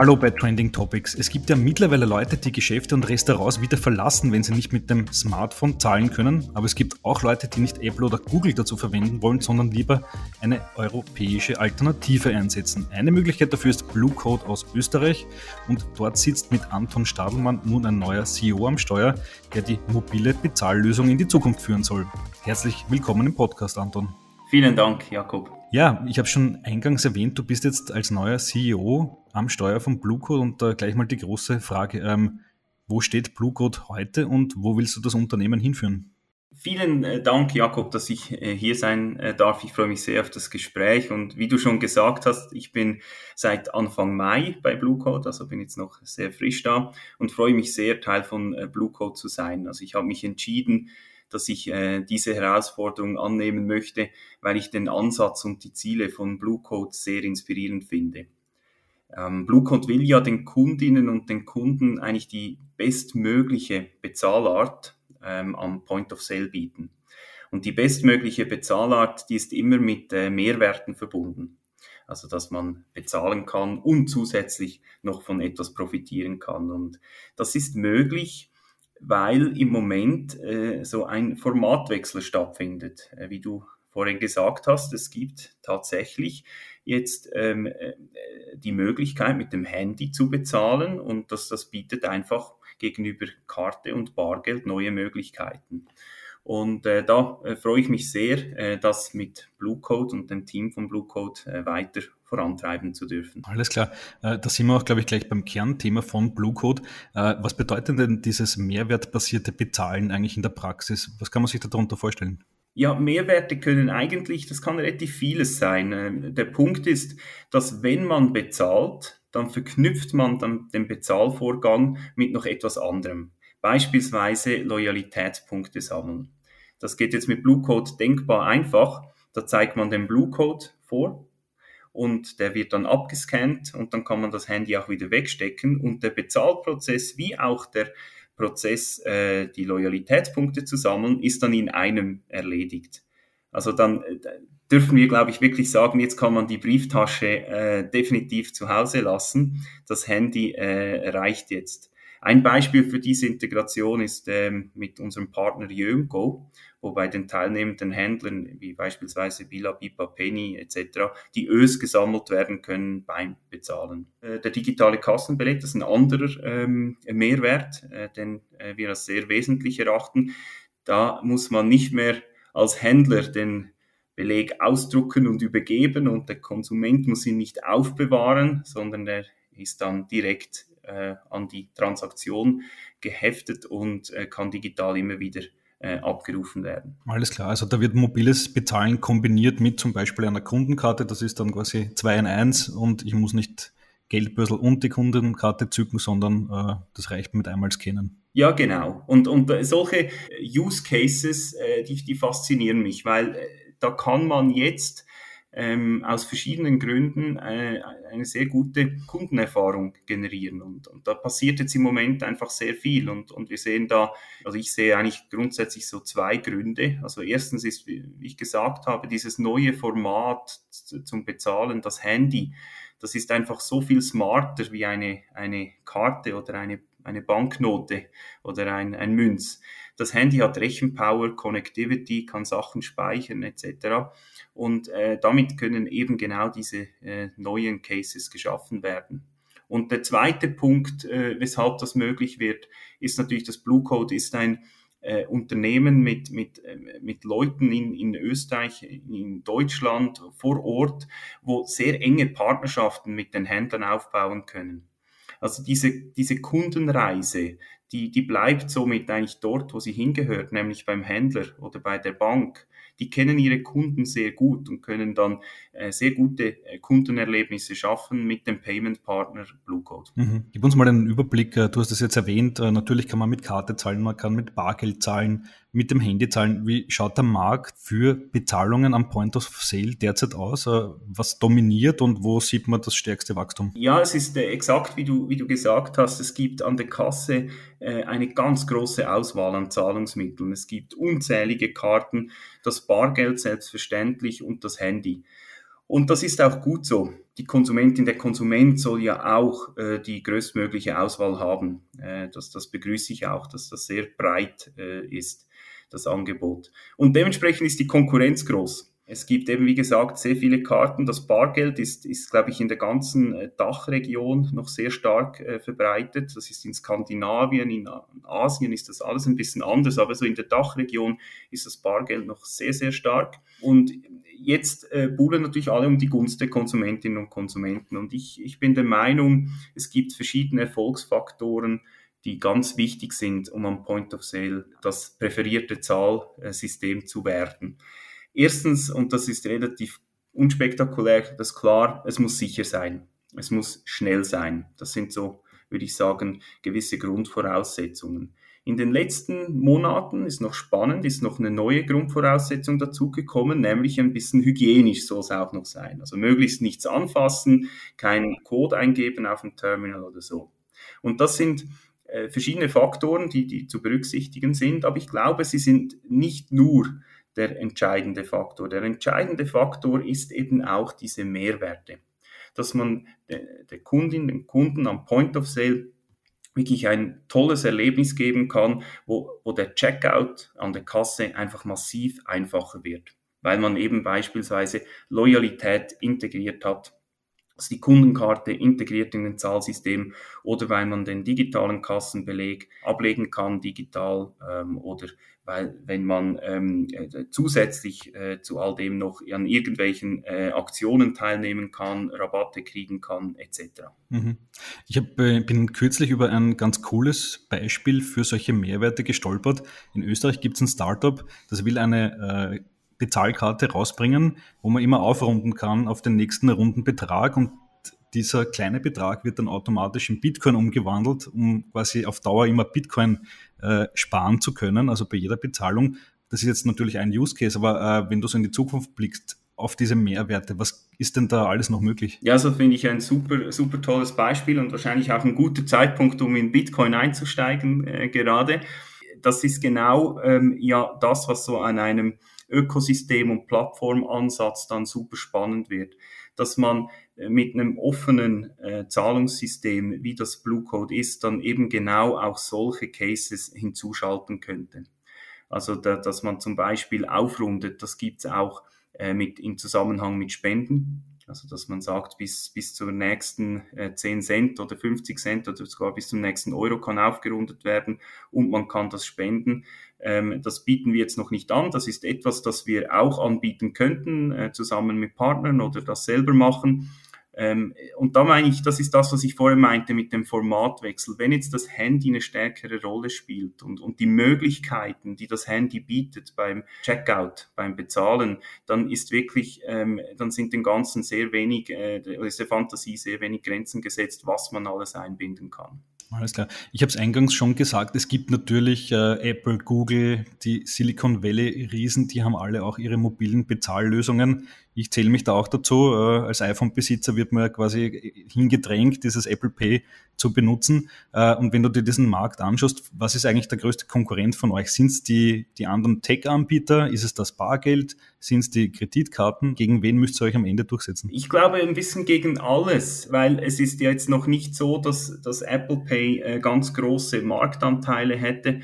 Hallo bei Trending Topics. Es gibt ja mittlerweile Leute, die Geschäfte und Restaurants wieder verlassen, wenn sie nicht mit dem Smartphone zahlen können. Aber es gibt auch Leute, die nicht Apple oder Google dazu verwenden wollen, sondern lieber eine europäische Alternative einsetzen. Eine Möglichkeit dafür ist Blue Code aus Österreich und dort sitzt mit Anton Stadelmann nun ein neuer CEO am Steuer, der die mobile Bezahllösung in die Zukunft führen soll. Herzlich willkommen im Podcast, Anton. Vielen Dank, Jakob. Ja, ich habe schon eingangs erwähnt, du bist jetzt als neuer CEO am Steuer von Bluecode und da gleich mal die große Frage, ähm, wo steht Bluecode heute und wo willst du das Unternehmen hinführen? Vielen äh, Dank, Jakob, dass ich äh, hier sein äh, darf. Ich freue mich sehr auf das Gespräch. Und wie du schon gesagt hast, ich bin seit Anfang Mai bei Bluecode, also bin jetzt noch sehr frisch da und freue mich sehr, Teil von Bluecode zu sein. Also ich habe mich entschieden, dass ich diese Herausforderung annehmen möchte, weil ich den Ansatz und die Ziele von Bluecode sehr inspirierend finde. Ähm, Bluecode will ja den Kundinnen und den Kunden eigentlich die bestmögliche Bezahlart ähm, am Point of Sale bieten. Und die bestmögliche Bezahlart, die ist immer mit äh, Mehrwerten verbunden. Also dass man bezahlen kann und zusätzlich noch von etwas profitieren kann. Und das ist möglich, weil im Moment äh, so ein Formatwechsel stattfindet. Äh, wie du vorhin gesagt hast, es gibt tatsächlich jetzt ähm, äh, die Möglichkeit, mit dem Handy zu bezahlen und das, das bietet einfach gegenüber Karte und Bargeld neue Möglichkeiten. Und äh, da äh, freue ich mich sehr, äh, das mit Blue Code und dem Team von Blue Code äh, weiter vorantreiben zu dürfen. Alles klar. Äh, da sind wir auch, glaube ich, gleich beim Kernthema von Blue Code. Äh, was bedeutet denn dieses mehrwertbasierte Bezahlen eigentlich in der Praxis? Was kann man sich darunter vorstellen? Ja, Mehrwerte können eigentlich, das kann relativ vieles sein. Ähm, der Punkt ist, dass wenn man bezahlt, dann verknüpft man dann den Bezahlvorgang mit noch etwas anderem. Beispielsweise Loyalitätspunkte sammeln. Das geht jetzt mit Blue Code denkbar einfach. Da zeigt man den Blue Code vor und der wird dann abgescannt und dann kann man das Handy auch wieder wegstecken und der Bezahlprozess wie auch der Prozess, äh, die Loyalitätspunkte zu sammeln, ist dann in einem erledigt. Also dann äh, dürfen wir, glaube ich, wirklich sagen, jetzt kann man die Brieftasche äh, definitiv zu Hause lassen. Das Handy äh, reicht jetzt. Ein Beispiel für diese Integration ist ähm, mit unserem Partner Yöngo, wo bei den teilnehmenden Händlern wie beispielsweise Bila, Bipa, Penny etc. die Ös gesammelt werden können beim Bezahlen. Äh, der digitale Kassenbeleg, ist ein anderer ähm, Mehrwert, äh, den äh, wir als sehr wesentlich erachten. Da muss man nicht mehr als Händler den Beleg ausdrucken und übergeben und der Konsument muss ihn nicht aufbewahren, sondern er ist dann direkt äh, an die Transaktion geheftet und äh, kann digital immer wieder äh, abgerufen werden. Alles klar, also da wird mobiles Bezahlen kombiniert mit zum Beispiel einer Kundenkarte, das ist dann quasi 2 in 1 und ich muss nicht Geldbörsel und die Kundenkarte zücken, sondern äh, das reicht mit einmal scannen. Ja, genau. Und, und solche Use Cases, äh, die, die faszinieren mich, weil da kann man jetzt ähm, aus verschiedenen Gründen äh, eine sehr gute Kundenerfahrung generieren. Und, und, da passiert jetzt im Moment einfach sehr viel. Und, und wir sehen da, also ich sehe eigentlich grundsätzlich so zwei Gründe. Also erstens ist, wie ich gesagt habe, dieses neue Format zum Bezahlen, das Handy, das ist einfach so viel smarter wie eine, eine Karte oder eine, eine Banknote oder ein, ein Münz. Das Handy hat Rechenpower, Connectivity, kann Sachen speichern etc. Und äh, damit können eben genau diese äh, neuen Cases geschaffen werden. Und der zweite Punkt, äh, weshalb das möglich wird, ist natürlich, dass Blue Code ist ein äh, Unternehmen mit, mit, äh, mit Leuten in, in Österreich, in Deutschland vor Ort, wo sehr enge Partnerschaften mit den Händlern aufbauen können. Also diese, diese Kundenreise, die, die bleibt somit eigentlich dort, wo sie hingehört, nämlich beim Händler oder bei der Bank. Die kennen ihre Kunden sehr gut und können dann äh, sehr gute äh, Kundenerlebnisse schaffen mit dem Payment Partner Bluecode. Mhm. Gib uns mal einen Überblick. Äh, du hast es jetzt erwähnt. Äh, natürlich kann man mit Karte zahlen, man kann mit Bargeld zahlen mit dem Handy zahlen. Wie schaut der Markt für Bezahlungen am Point of Sale derzeit aus? Äh, was dominiert und wo sieht man das stärkste Wachstum? Ja, es ist äh, exakt wie du, wie du gesagt hast. Es gibt an der Kasse äh, eine ganz große Auswahl an Zahlungsmitteln. Es gibt unzählige Karten, das Bargeld selbstverständlich und das Handy. Und das ist auch gut so. Die Konsumentin, der Konsument soll ja auch äh, die größtmögliche Auswahl haben. Äh, das, das begrüße ich auch, dass das sehr breit äh, ist, das Angebot. Und dementsprechend ist die Konkurrenz groß. Es gibt eben, wie gesagt, sehr viele Karten. Das Bargeld ist, ist glaube ich, in der ganzen äh, Dachregion noch sehr stark äh, verbreitet. Das ist in Skandinavien, in Asien ist das alles ein bisschen anders, aber so in der Dachregion ist das Bargeld noch sehr, sehr stark. Und jetzt äh, buhlen natürlich alle um die Gunst der Konsumentinnen und Konsumenten. Und ich, ich bin der Meinung, es gibt verschiedene Erfolgsfaktoren, die ganz wichtig sind, um am Point of Sale das präferierte Zahlsystem zu werden. Erstens, und das ist relativ unspektakulär, das ist klar, es muss sicher sein. Es muss schnell sein. Das sind so, würde ich sagen, gewisse Grundvoraussetzungen. In den letzten Monaten ist noch spannend, ist noch eine neue Grundvoraussetzung dazugekommen, nämlich ein bisschen hygienisch soll es auch noch sein. Also möglichst nichts anfassen, keinen Code eingeben auf dem Terminal oder so. Und das sind äh, verschiedene Faktoren, die, die zu berücksichtigen sind, aber ich glaube, sie sind nicht nur der entscheidende Faktor. Der entscheidende Faktor ist eben auch diese Mehrwerte, dass man der Kundin, dem Kunden am Point of Sale wirklich ein tolles Erlebnis geben kann, wo, wo der Checkout an der Kasse einfach massiv einfacher wird, weil man eben beispielsweise Loyalität integriert hat also die Kundenkarte integriert in den Zahlsystem oder weil man den digitalen Kassenbeleg ablegen kann digital ähm, oder weil wenn man ähm, äh, zusätzlich äh, zu all dem noch an irgendwelchen äh, Aktionen teilnehmen kann, Rabatte kriegen kann etc. Mhm. Ich hab, äh, bin kürzlich über ein ganz cooles Beispiel für solche Mehrwerte gestolpert. In Österreich gibt es ein Startup, das will eine äh, Bezahlkarte rausbringen, wo man immer aufrunden kann auf den nächsten Rundenbetrag und dieser kleine Betrag wird dann automatisch in Bitcoin umgewandelt, um quasi auf Dauer immer Bitcoin äh, sparen zu können, also bei jeder Bezahlung. Das ist jetzt natürlich ein Use Case, aber äh, wenn du so in die Zukunft blickst, auf diese Mehrwerte, was ist denn da alles noch möglich? Ja, so finde ich ein super, super tolles Beispiel und wahrscheinlich auch ein guter Zeitpunkt, um in Bitcoin einzusteigen äh, gerade. Das ist genau ähm, ja das, was so an einem Ökosystem- und Plattformansatz dann super spannend wird. Dass man äh, mit einem offenen äh, Zahlungssystem, wie das Blue Code ist, dann eben genau auch solche Cases hinzuschalten könnte. Also, da, dass man zum Beispiel aufrundet, das gibt es auch äh, mit, im Zusammenhang mit Spenden. Also dass man sagt, bis, bis zur nächsten äh, 10 Cent oder 50 Cent oder sogar bis zum nächsten Euro kann aufgerundet werden und man kann das spenden. Ähm, das bieten wir jetzt noch nicht an. Das ist etwas, das wir auch anbieten könnten, äh, zusammen mit Partnern oder das selber machen. Ähm, und da meine ich, das ist das, was ich vorher meinte mit dem Formatwechsel. Wenn jetzt das Handy eine stärkere Rolle spielt und, und die Möglichkeiten, die das Handy bietet beim Checkout, beim Bezahlen, dann ist wirklich, ähm, dann sind den Ganzen sehr wenig, äh, ist der Fantasie sehr wenig Grenzen gesetzt, was man alles einbinden kann. Alles klar. Ich habe es eingangs schon gesagt, es gibt natürlich äh, Apple, Google, die Silicon Valley-Riesen, die haben alle auch ihre mobilen Bezahllösungen. Ich zähle mich da auch dazu. Äh, als iPhone-Besitzer wird man quasi hingedrängt, dieses Apple Pay zu benutzen. Äh, und wenn du dir diesen Markt anschaust, was ist eigentlich der größte Konkurrent von euch? Sind es die, die anderen Tech-Anbieter? Ist es das Bargeld? Sind es die Kreditkarten? Gegen wen müsst ihr euch am Ende durchsetzen? Ich glaube ein bisschen gegen alles, weil es ist ja jetzt noch nicht so, dass, dass Apple Pay äh, ganz große Marktanteile hätte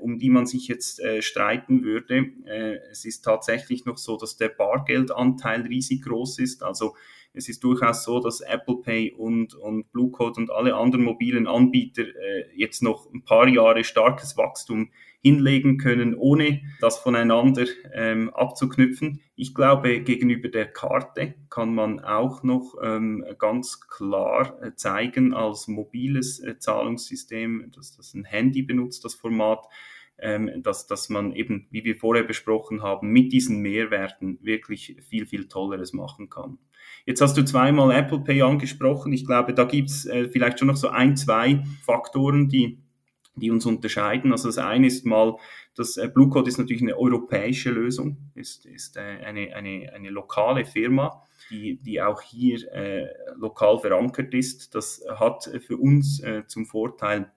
um die man sich jetzt äh, streiten würde. Äh, es ist tatsächlich noch so, dass der Bargeldanteil riesig groß ist. Also es ist durchaus so, dass Apple Pay und, und Blue Code und alle anderen mobilen Anbieter äh, jetzt noch ein paar Jahre starkes Wachstum hinlegen können, ohne das voneinander ähm, abzuknüpfen. Ich glaube, gegenüber der Karte kann man auch noch ähm, ganz klar äh, zeigen als mobiles äh, Zahlungssystem, dass das ein Handy benutzt, das Format, ähm, dass, dass man eben, wie wir vorher besprochen haben, mit diesen Mehrwerten wirklich viel, viel Tolleres machen kann. Jetzt hast du zweimal Apple Pay angesprochen. Ich glaube, da gibt's äh, vielleicht schon noch so ein, zwei Faktoren, die die uns unterscheiden. Also das eine ist mal, das äh, Blue Code ist natürlich eine europäische Lösung, ist, ist äh, eine, eine, eine lokale Firma, die, die auch hier äh, lokal verankert ist. Das hat für uns äh, zum Vorteil,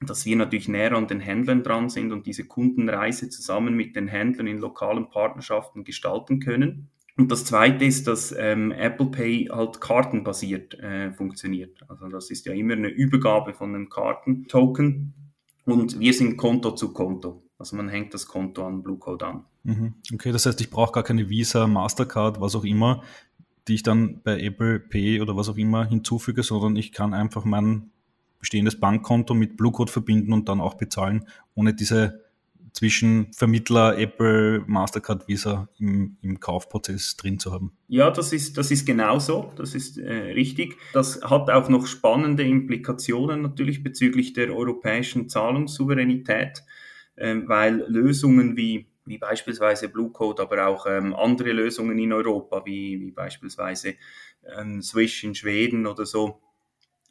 dass wir natürlich näher an den Händlern dran sind und diese Kundenreise zusammen mit den Händlern in lokalen Partnerschaften gestalten können. Und das Zweite ist, dass ähm, Apple Pay halt kartenbasiert äh, funktioniert. Also das ist ja immer eine Übergabe von einem Kartentoken und wir sind Konto zu Konto. Also man hängt das Konto an Blue Code an. Mhm. Okay, das heißt, ich brauche gar keine Visa, Mastercard, was auch immer, die ich dann bei Apple Pay oder was auch immer hinzufüge, sondern ich kann einfach mein bestehendes Bankkonto mit Blue Code verbinden und dann auch bezahlen, ohne diese zwischen Vermittler, Apple, Mastercard, Visa im, im Kaufprozess drin zu haben. Ja, das ist, das ist genau so, das ist äh, richtig. Das hat auch noch spannende Implikationen natürlich bezüglich der europäischen Zahlungssouveränität, äh, weil Lösungen wie, wie beispielsweise Blue Code, aber auch ähm, andere Lösungen in Europa, wie, wie beispielsweise ähm, Swish in Schweden oder so,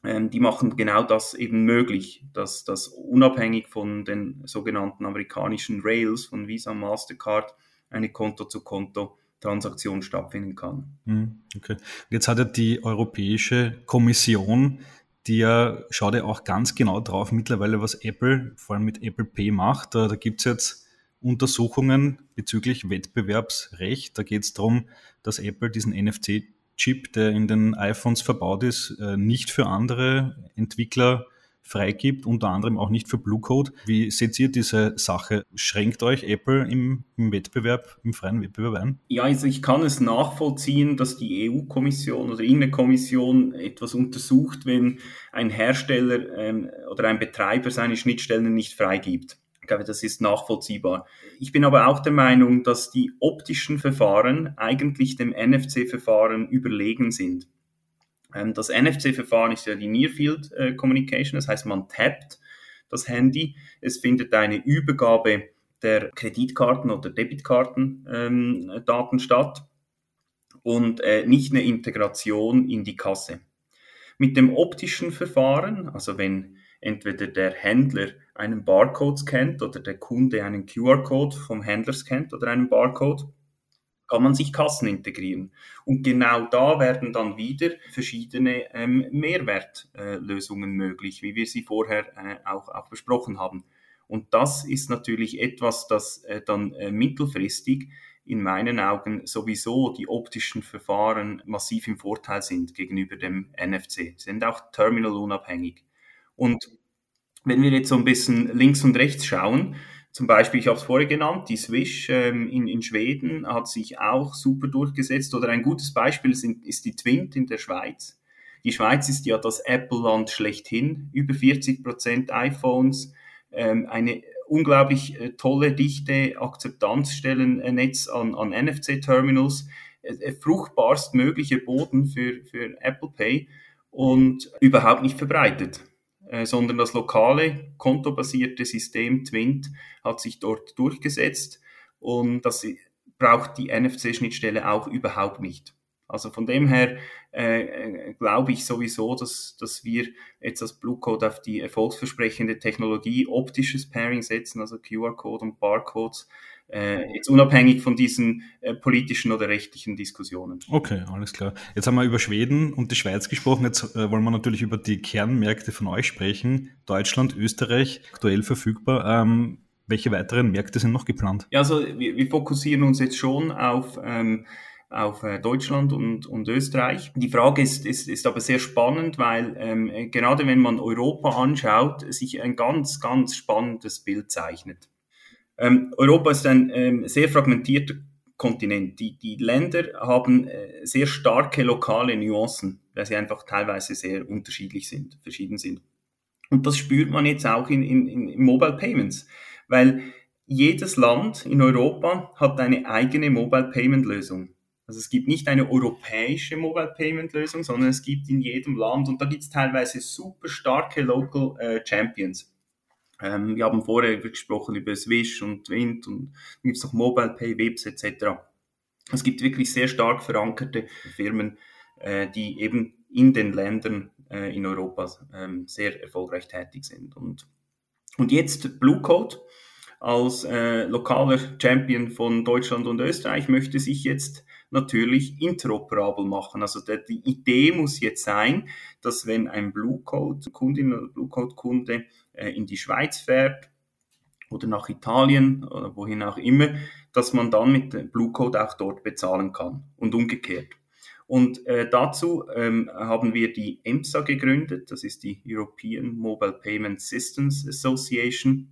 die machen genau das eben möglich, dass das unabhängig von den sogenannten amerikanischen Rails von Visa Mastercard eine Konto-zu-Konto-Transaktion stattfinden kann. Hm, okay. Jetzt hat ja die Europäische Kommission, die ja schaut ja auch ganz genau drauf mittlerweile, was Apple, vor allem mit Apple Pay macht. Da, da gibt es jetzt Untersuchungen bezüglich Wettbewerbsrecht. Da geht es darum, dass Apple diesen NFC Chip, der in den iPhones verbaut ist, äh, nicht für andere Entwickler freigibt, unter anderem auch nicht für Blue Code. Wie seht ihr diese Sache? Schränkt euch Apple im, im, Wettbewerb, im freien Wettbewerb ein? Ja, also ich kann es nachvollziehen, dass die EU-Kommission oder irgendeine Kommission etwas untersucht, wenn ein Hersteller ähm, oder ein Betreiber seine Schnittstellen nicht freigibt. Ich glaube, das ist nachvollziehbar. Ich bin aber auch der Meinung, dass die optischen Verfahren eigentlich dem NFC-Verfahren überlegen sind. Ähm, das NFC-Verfahren ist ja die Near Field äh, Communication, das heißt, man tappt das Handy, es findet eine Übergabe der Kreditkarten- oder Debitkartendaten ähm, statt und äh, nicht eine Integration in die Kasse. Mit dem optischen Verfahren, also wenn entweder der Händler einen Barcode scannt oder der Kunde einen QR-Code vom Händler scannt oder einen Barcode, kann man sich Kassen integrieren. Und genau da werden dann wieder verschiedene ähm, Mehrwertlösungen äh, möglich, wie wir sie vorher äh, auch, auch besprochen haben. Und das ist natürlich etwas, das äh, dann äh, mittelfristig in meinen Augen sowieso die optischen Verfahren massiv im Vorteil sind gegenüber dem NFC. Sie sind auch terminalunabhängig. Und wenn wir jetzt so ein bisschen links und rechts schauen, zum Beispiel, ich habe es vorher genannt, die Swish ähm, in, in Schweden hat sich auch super durchgesetzt. Oder ein gutes Beispiel sind, ist die Twint in der Schweiz. Die Schweiz ist ja das Apple-Land schlechthin. Über 40 Prozent iPhones, ähm, eine unglaublich äh, tolle, dichte Akzeptanzstellennetz an, an NFC-Terminals, äh, äh, fruchtbarst mögliche Boden für, für Apple Pay und überhaupt nicht verbreitet. Äh, sondern das lokale kontobasierte System Twint hat sich dort durchgesetzt und das braucht die NFC-Schnittstelle auch überhaupt nicht. Also von dem her äh, äh, glaube ich sowieso, dass, dass wir jetzt das Blue Code auf die erfolgsversprechende Technologie optisches Pairing setzen, also QR-Code und Barcodes, jetzt unabhängig von diesen äh, politischen oder rechtlichen Diskussionen. Okay, alles klar. Jetzt haben wir über Schweden und die Schweiz gesprochen. Jetzt äh, wollen wir natürlich über die Kernmärkte von euch sprechen. Deutschland, Österreich, aktuell verfügbar. Ähm, welche weiteren Märkte sind noch geplant? Ja, also wir, wir fokussieren uns jetzt schon auf ähm, auf äh, Deutschland und, und Österreich. Die Frage ist, ist, ist aber sehr spannend, weil ähm, gerade wenn man Europa anschaut, sich ein ganz, ganz spannendes Bild zeichnet. Ähm, Europa ist ein ähm, sehr fragmentierter Kontinent. Die, die Länder haben äh, sehr starke lokale Nuancen, weil sie einfach teilweise sehr unterschiedlich sind, verschieden sind. Und das spürt man jetzt auch in, in, in Mobile Payments, weil jedes Land in Europa hat eine eigene Mobile Payment Lösung. Also es gibt nicht eine europäische Mobile Payment Lösung, sondern es gibt in jedem Land und da gibt es teilweise super starke Local äh, Champions. Ähm, wir haben vorher gesprochen über Swish und Wind und dann gibt es noch Mobile Pay, Webs etc. Es gibt wirklich sehr stark verankerte Firmen, äh, die eben in den Ländern äh, in Europa ähm, sehr erfolgreich tätig sind. Und, und jetzt Blue Code als äh, lokaler Champion von Deutschland und Österreich möchte sich jetzt natürlich interoperabel machen. Also der, die Idee muss jetzt sein, dass wenn ein Blue Code Kundin oder Blue Code Kunde äh, in die Schweiz fährt oder nach Italien oder wohin auch immer, dass man dann mit Blue Code auch dort bezahlen kann und umgekehrt. Und äh, dazu ähm, haben wir die EMSA gegründet, das ist die European Mobile Payment Systems Association.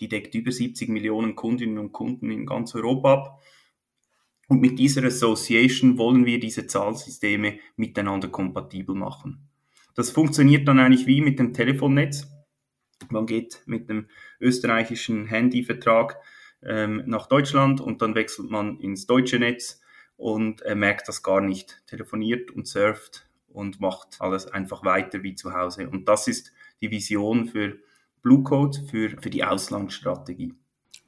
Die deckt über 70 Millionen Kundinnen und Kunden in ganz Europa ab. Und mit dieser Association wollen wir diese Zahlsysteme miteinander kompatibel machen. Das funktioniert dann eigentlich wie mit dem Telefonnetz. Man geht mit dem österreichischen Handyvertrag ähm, nach Deutschland und dann wechselt man ins deutsche Netz und er merkt das gar nicht. Telefoniert und surft und macht alles einfach weiter wie zu Hause. Und das ist die Vision für Blue Code, für, für die Auslandsstrategie.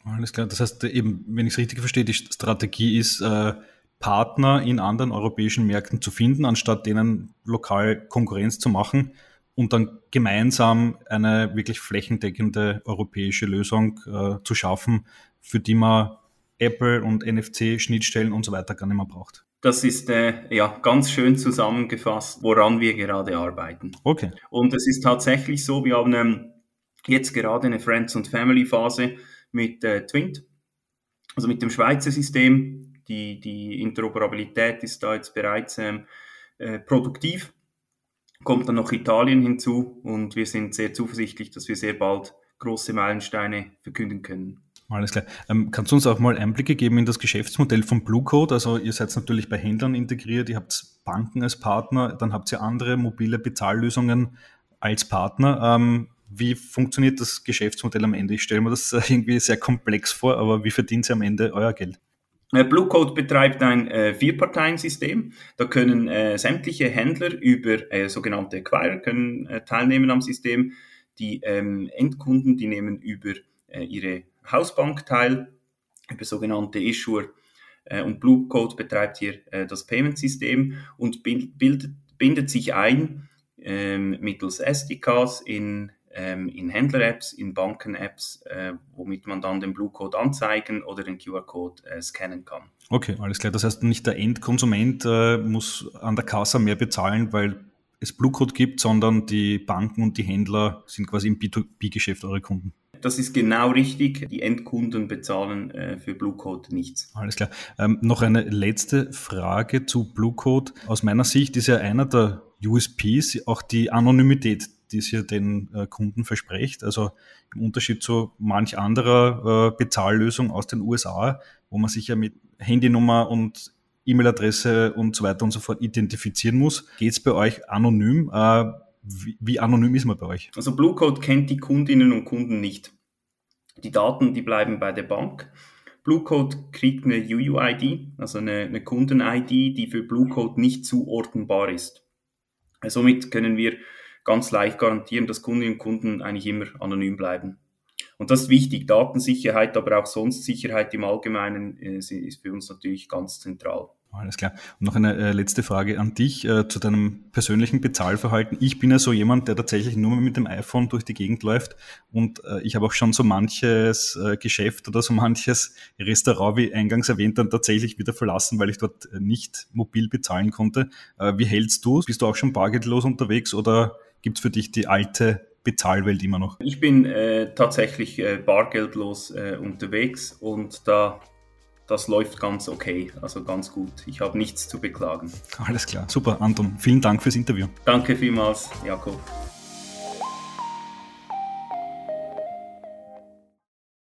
Alles klar. Das heißt, eben, wenn ich es richtig verstehe, die Strategie ist, äh, Partner in anderen europäischen Märkten zu finden, anstatt denen lokal Konkurrenz zu machen und dann gemeinsam eine wirklich flächendeckende europäische Lösung äh, zu schaffen, für die man Apple und NFC-Schnittstellen und so weiter gar nicht mehr braucht. Das ist äh, ja ganz schön zusammengefasst, woran wir gerade arbeiten. Okay. Und es ist tatsächlich so, wir haben ähm, jetzt gerade eine Friends und Family Phase mit äh, Twint, also mit dem Schweizer System. Die, die Interoperabilität ist da jetzt bereits ähm, äh, produktiv kommt dann noch Italien hinzu und wir sind sehr zuversichtlich, dass wir sehr bald große Meilensteine verkünden können. Alles klar. Ähm, kannst du uns auch mal Einblicke geben in das Geschäftsmodell von Blue Code? Also ihr seid natürlich bei Händlern integriert, ihr habt Banken als Partner, dann habt ihr andere mobile Bezahllösungen als Partner. Ähm, wie funktioniert das Geschäftsmodell am Ende? Ich stelle mir das irgendwie sehr komplex vor, aber wie verdient ihr am Ende euer Geld? Äh, Blue Code betreibt ein äh, Vierparteiensystem. Da können äh, sämtliche Händler über äh, sogenannte Acquirer können äh, teilnehmen am System. Die ähm, Endkunden, die nehmen über äh, ihre Hausbank teil, über sogenannte Issuer. Äh, und Blue Code betreibt hier das Payment-System und bild, bildet, bindet sich ein ähm, mittels SDKs in ähm, in Händler-Apps, in Banken-Apps, äh, womit man dann den Blue-Code anzeigen oder den QR-Code äh, scannen kann. Okay, alles klar. Das heißt, nicht der Endkonsument äh, muss an der Kasse mehr bezahlen, weil es Blue-Code gibt, sondern die Banken und die Händler sind quasi im B2B-Geschäft eure Kunden. Das ist genau richtig. Die Endkunden bezahlen äh, für Blue Code nichts. Alles klar. Ähm, noch eine letzte Frage zu Blue Code. Aus meiner Sicht ist ja einer der USPs auch die Anonymität die es hier den äh, Kunden verspricht. Also im Unterschied zu manch anderer äh, Bezahllösung aus den USA, wo man sich ja mit Handynummer und E-Mail-Adresse und so weiter und so fort identifizieren muss, geht es bei euch anonym. Äh, wie, anonym ist man bei euch? Also Blue Code kennt die Kundinnen und Kunden nicht. Die Daten, die bleiben bei der Bank. Blue Code kriegt eine UUID, also eine, eine Kunden-ID, die für Blue Code nicht zuordnenbar ist. Somit können wir ganz leicht garantieren, dass Kundinnen und Kunden eigentlich immer anonym bleiben. Und das ist wichtig. Datensicherheit, aber auch sonst Sicherheit im Allgemeinen äh, ist für uns natürlich ganz zentral. Alles klar. Und noch eine äh, letzte Frage an dich äh, zu deinem persönlichen Bezahlverhalten. Ich bin ja so jemand, der tatsächlich nur mit dem iPhone durch die Gegend läuft und ich habe auch schon so manches Geschäft oder so manches Restaurant, wie eingangs erwähnt, dann tatsächlich wieder verlassen, weil ich dort nicht mobil bezahlen konnte. Wie hältst du? Bist du auch schon bargeldlos unterwegs oder gibt es für dich die alte Bezahlwelt immer noch? Ich bin äh, tatsächlich äh, bargeldlos äh, unterwegs und da das läuft ganz okay, also ganz gut. Ich habe nichts zu beklagen. Alles klar, super, Anton. Vielen Dank fürs Interview. Danke vielmals, Jakob.